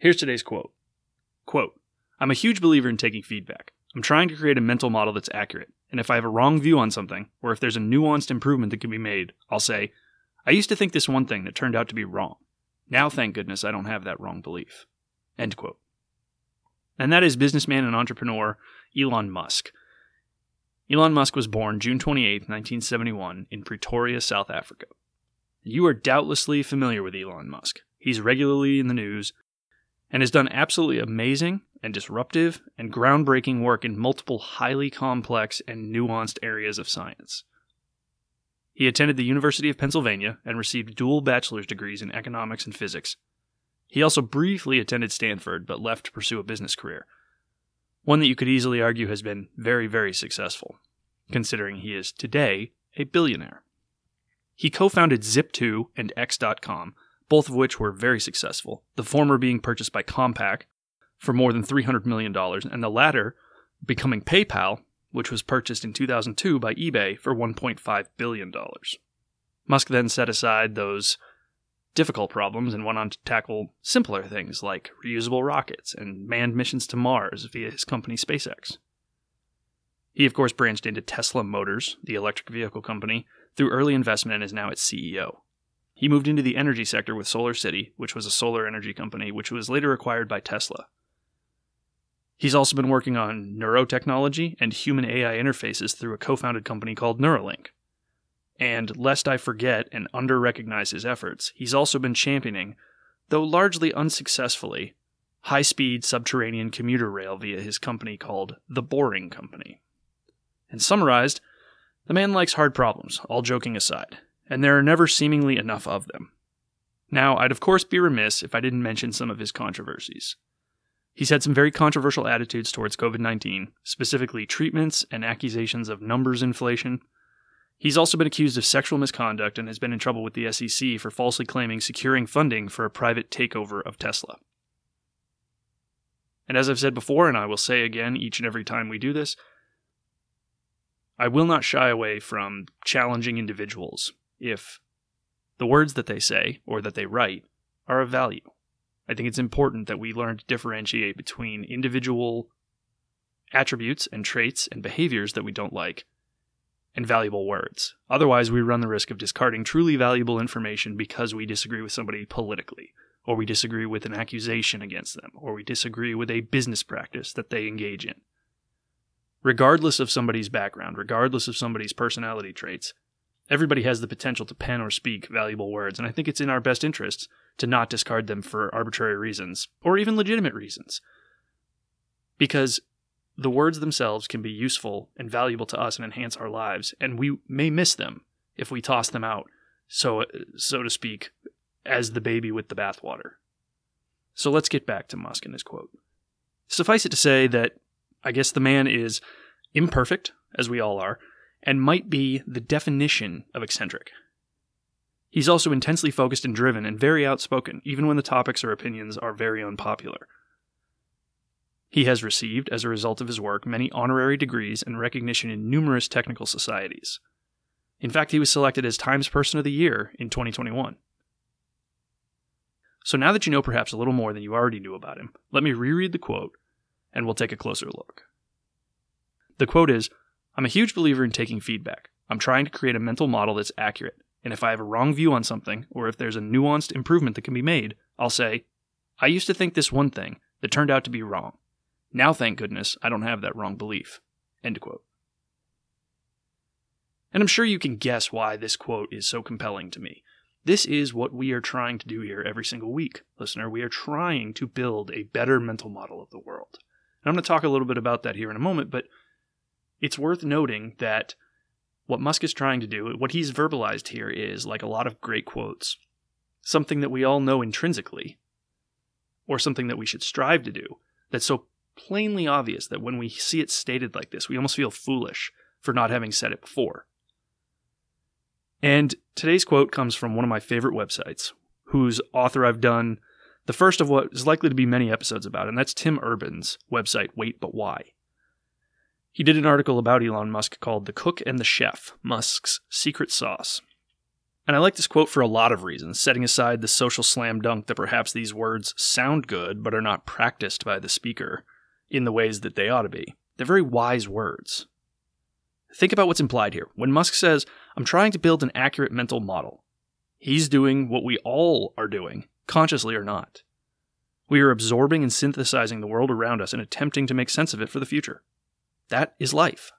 Here's today's quote. Quote, I'm a huge believer in taking feedback. I'm trying to create a mental model that's accurate, and if I have a wrong view on something, or if there's a nuanced improvement that can be made, I'll say, I used to think this one thing that turned out to be wrong. Now, thank goodness, I don't have that wrong belief. End quote. And that is businessman and entrepreneur Elon Musk. Elon Musk was born June 28, 1971, in Pretoria, South Africa. You are doubtlessly familiar with Elon Musk. He's regularly in the news and has done absolutely amazing and disruptive and groundbreaking work in multiple highly complex and nuanced areas of science. He attended the University of Pennsylvania and received dual bachelor's degrees in economics and physics. He also briefly attended Stanford but left to pursue a business career, one that you could easily argue has been very, very successful, considering he is today a billionaire. He co founded Zip2 and X.com, both of which were very successful, the former being purchased by Compaq for more than $300 million, and the latter becoming PayPal, which was purchased in 2002 by eBay for $1.5 billion. Musk then set aside those difficult problems and went on to tackle simpler things like reusable rockets and manned missions to Mars via his company SpaceX. He, of course, branched into Tesla Motors, the electric vehicle company, through early investment and is now its CEO. He moved into the energy sector with Solar City, which was a solar energy company, which was later acquired by Tesla. He's also been working on neurotechnology and human AI interfaces through a co founded company called Neuralink. And lest I forget and under recognize his efforts, he's also been championing, though largely unsuccessfully, high speed subterranean commuter rail via his company called The Boring Company. And summarized, the man likes hard problems, all joking aside, and there are never seemingly enough of them. Now, I'd of course be remiss if I didn't mention some of his controversies. He's had some very controversial attitudes towards COVID 19, specifically treatments and accusations of numbers inflation. He's also been accused of sexual misconduct and has been in trouble with the SEC for falsely claiming securing funding for a private takeover of Tesla. And as I've said before, and I will say again each and every time we do this, I will not shy away from challenging individuals if the words that they say or that they write are of value. I think it's important that we learn to differentiate between individual attributes and traits and behaviors that we don't like and valuable words. Otherwise, we run the risk of discarding truly valuable information because we disagree with somebody politically, or we disagree with an accusation against them, or we disagree with a business practice that they engage in. Regardless of somebody's background, regardless of somebody's personality traits, everybody has the potential to pen or speak valuable words, and I think it's in our best interests to not discard them for arbitrary reasons, or even legitimate reasons. Because the words themselves can be useful and valuable to us and enhance our lives, and we may miss them if we toss them out, so so to speak, as the baby with the bathwater. So let's get back to Musk and his quote. Suffice it to say that I guess the man is imperfect, as we all are, and might be the definition of eccentric. He's also intensely focused and driven and very outspoken, even when the topics or opinions are very unpopular. He has received, as a result of his work, many honorary degrees and recognition in numerous technical societies. In fact, he was selected as Times Person of the Year in 2021. So now that you know perhaps a little more than you already knew about him, let me reread the quote and we'll take a closer look. The quote is I'm a huge believer in taking feedback. I'm trying to create a mental model that's accurate, and if I have a wrong view on something, or if there's a nuanced improvement that can be made, I'll say, I used to think this one thing that turned out to be wrong. Now, thank goodness, I don't have that wrong belief. End quote. And I'm sure you can guess why this quote is so compelling to me. This is what we are trying to do here every single week, listener. We are trying to build a better mental model of the world. And I'm going to talk a little bit about that here in a moment, but it's worth noting that what Musk is trying to do, what he's verbalized here, is like a lot of great quotes, something that we all know intrinsically, or something that we should strive to do that's so plainly obvious that when we see it stated like this, we almost feel foolish for not having said it before. And today's quote comes from one of my favorite websites, whose author I've done the first of what is likely to be many episodes about, and that's Tim Urban's website, Wait But Why. He did an article about Elon Musk called The Cook and the Chef Musk's Secret Sauce. And I like this quote for a lot of reasons, setting aside the social slam dunk that perhaps these words sound good but are not practiced by the speaker in the ways that they ought to be. They're very wise words. Think about what's implied here. When Musk says, I'm trying to build an accurate mental model, he's doing what we all are doing, consciously or not. We are absorbing and synthesizing the world around us and attempting to make sense of it for the future. That is life.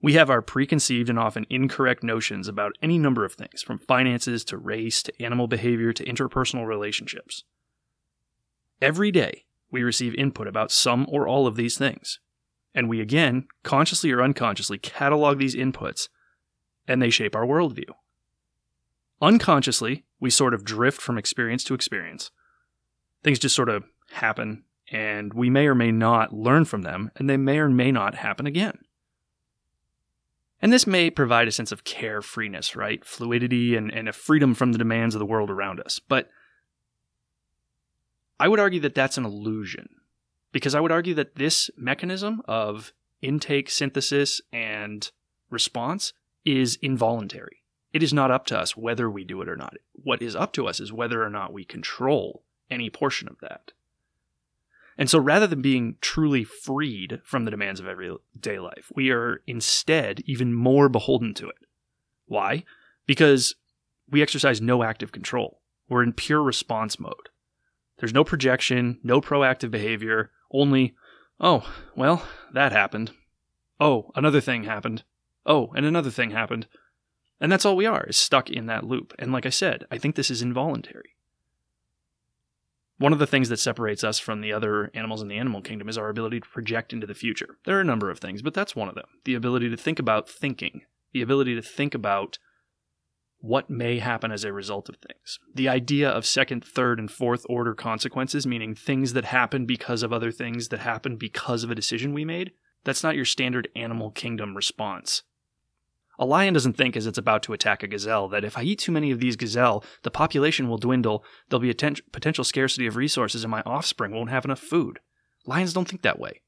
We have our preconceived and often incorrect notions about any number of things, from finances to race to animal behavior to interpersonal relationships. Every day, we receive input about some or all of these things. And we again, consciously or unconsciously, catalog these inputs, and they shape our worldview. Unconsciously, we sort of drift from experience to experience. Things just sort of happen, and we may or may not learn from them, and they may or may not happen again. And this may provide a sense of carefreeness, right? Fluidity and, and a freedom from the demands of the world around us. But I would argue that that's an illusion. Because I would argue that this mechanism of intake, synthesis, and response is involuntary. It is not up to us whether we do it or not. What is up to us is whether or not we control any portion of that. And so rather than being truly freed from the demands of everyday life, we are instead even more beholden to it. Why? Because we exercise no active control. We're in pure response mode. There's no projection, no proactive behavior, only, oh, well, that happened. Oh, another thing happened. Oh, and another thing happened. And that's all we are, is stuck in that loop. And like I said, I think this is involuntary. One of the things that separates us from the other animals in the animal kingdom is our ability to project into the future. There are a number of things, but that's one of them. The ability to think about thinking, the ability to think about what may happen as a result of things. The idea of second, third, and fourth order consequences, meaning things that happen because of other things that happen because of a decision we made, that's not your standard animal kingdom response. A lion doesn't think as it's about to attack a gazelle that if I eat too many of these gazelle, the population will dwindle, there'll be a ten- potential scarcity of resources, and my offspring won't have enough food. Lions don't think that way.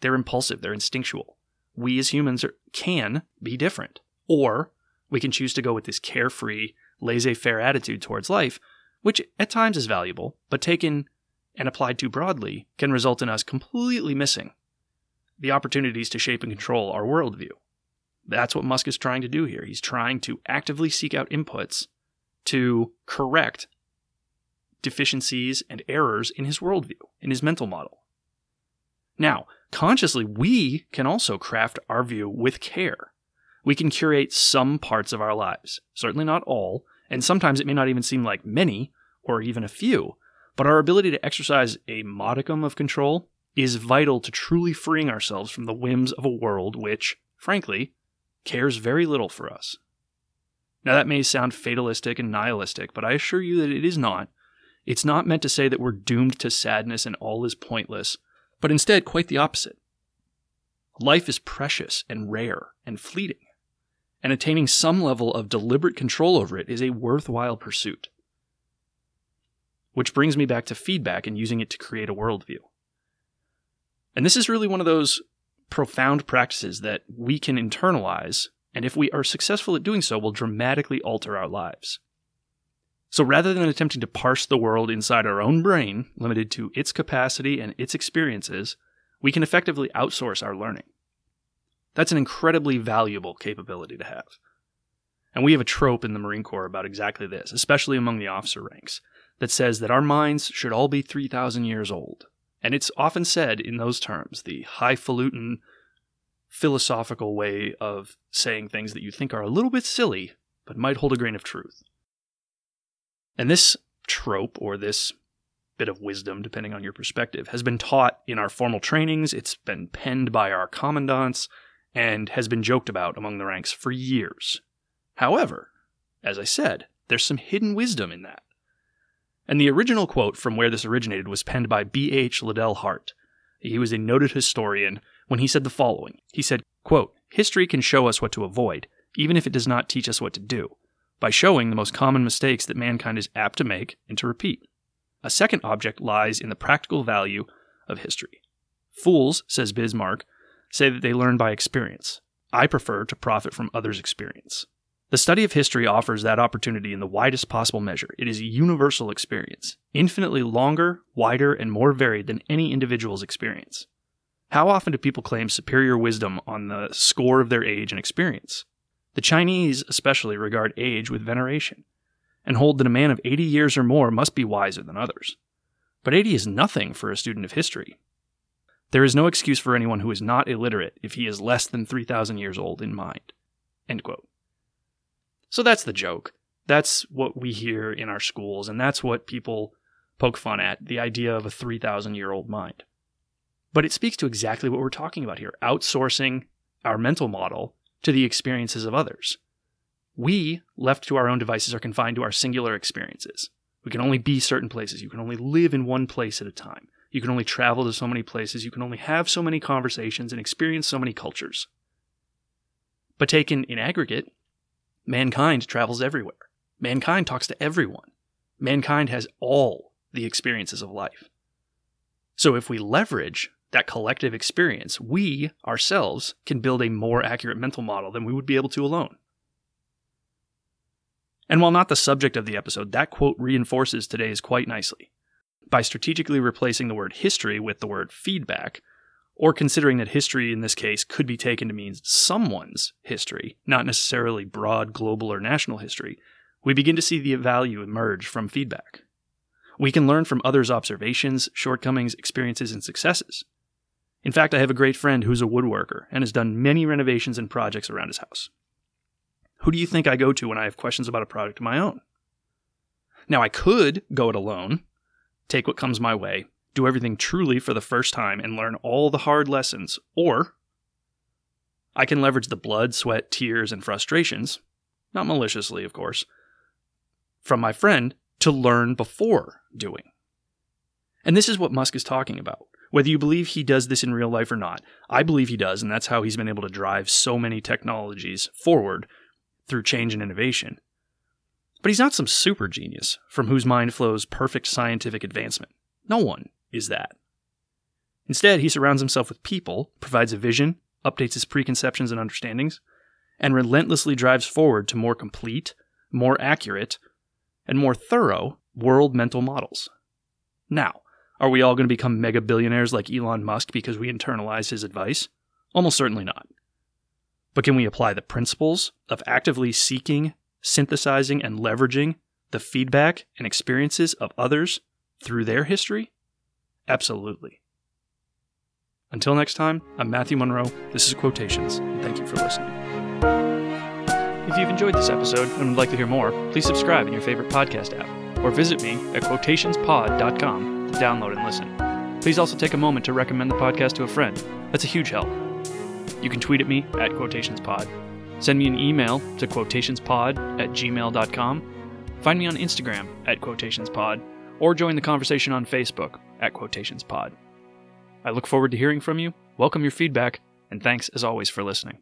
They're impulsive, they're instinctual. We as humans are, can be different. Or we can choose to go with this carefree, laissez faire attitude towards life, which at times is valuable, but taken and applied too broadly can result in us completely missing the opportunities to shape and control our worldview. That's what Musk is trying to do here. He's trying to actively seek out inputs to correct deficiencies and errors in his worldview, in his mental model. Now, consciously, we can also craft our view with care. We can curate some parts of our lives, certainly not all, and sometimes it may not even seem like many or even a few, but our ability to exercise a modicum of control is vital to truly freeing ourselves from the whims of a world which, frankly, cares very little for us. Now, that may sound fatalistic and nihilistic, but I assure you that it is not. It's not meant to say that we're doomed to sadness and all is pointless, but instead quite the opposite. Life is precious and rare and fleeting, and attaining some level of deliberate control over it is a worthwhile pursuit. Which brings me back to feedback and using it to create a worldview. And this is really one of those profound practices that we can internalize, and if we are successful at doing so, will dramatically alter our lives. So rather than attempting to parse the world inside our own brain, limited to its capacity and its experiences, we can effectively outsource our learning. That's an incredibly valuable capability to have. And we have a trope in the Marine Corps about exactly this, especially among the officer ranks, that says that our minds should all be 3,000 years old. And it's often said in those terms, the highfalutin philosophical way of saying things that you think are a little bit silly, but might hold a grain of truth. And this trope, or this bit of wisdom, depending on your perspective, has been taught in our formal trainings, it's been penned by our commandants, and has been joked about among the ranks for years. However, as I said, there's some hidden wisdom in that. And the original quote from where this originated was penned by B.H. Liddell Hart. He was a noted historian when he said the following. He said, quote, History can show us what to avoid, even if it does not teach us what to do, by showing the most common mistakes that mankind is apt to make and to repeat. A second object lies in the practical value of history. Fools, says Bismarck, say that they learn by experience. I prefer to profit from others' experience. The study of history offers that opportunity in the widest possible measure. It is a universal experience, infinitely longer, wider, and more varied than any individual's experience. How often do people claim superior wisdom on the score of their age and experience? The Chinese especially regard age with veneration and hold that a man of 80 years or more must be wiser than others. But 80 is nothing for a student of history. There is no excuse for anyone who is not illiterate if he is less than 3,000 years old in mind. So that's the joke. That's what we hear in our schools, and that's what people poke fun at the idea of a 3,000 year old mind. But it speaks to exactly what we're talking about here outsourcing our mental model to the experiences of others. We, left to our own devices, are confined to our singular experiences. We can only be certain places. You can only live in one place at a time. You can only travel to so many places. You can only have so many conversations and experience so many cultures. But taken in aggregate, mankind travels everywhere. Mankind talks to everyone. Mankind has all the experiences of life. So if we leverage that collective experience, we ourselves can build a more accurate mental model than we would be able to alone. And while not the subject of the episode, that quote reinforces today's quite nicely. By strategically replacing the word history with the word feedback, or considering that history in this case could be taken to mean someone's history, not necessarily broad global or national history, we begin to see the value emerge from feedback. We can learn from others' observations, shortcomings, experiences, and successes. In fact, I have a great friend who's a woodworker and has done many renovations and projects around his house. Who do you think I go to when I have questions about a project of my own? Now, I could go it alone, take what comes my way, do everything truly for the first time and learn all the hard lessons, or I can leverage the blood, sweat, tears, and frustrations, not maliciously, of course, from my friend to learn before doing. And this is what Musk is talking about. Whether you believe he does this in real life or not, I believe he does, and that's how he's been able to drive so many technologies forward through change and innovation. But he's not some super genius from whose mind flows perfect scientific advancement. No one is that. Instead, he surrounds himself with people, provides a vision, updates his preconceptions and understandings, and relentlessly drives forward to more complete, more accurate, and more thorough world mental models. Now, are we all going to become mega billionaires like Elon Musk because we internalize his advice? Almost certainly not. But can we apply the principles of actively seeking, synthesizing, and leveraging the feedback and experiences of others through their history? Absolutely. Until next time, I'm Matthew Monroe. This is Quotations, and thank you for listening. If you've enjoyed this episode and would like to hear more, please subscribe in your favorite podcast app or visit me at quotationspod.com to download and listen. Please also take a moment to recommend the podcast to a friend. That's a huge help. You can tweet at me at quotationspod, send me an email to quotationspod at gmail.com, find me on Instagram at quotationspod, or join the conversation on Facebook at Quotations Pod. I look forward to hearing from you, welcome your feedback, and thanks as always for listening.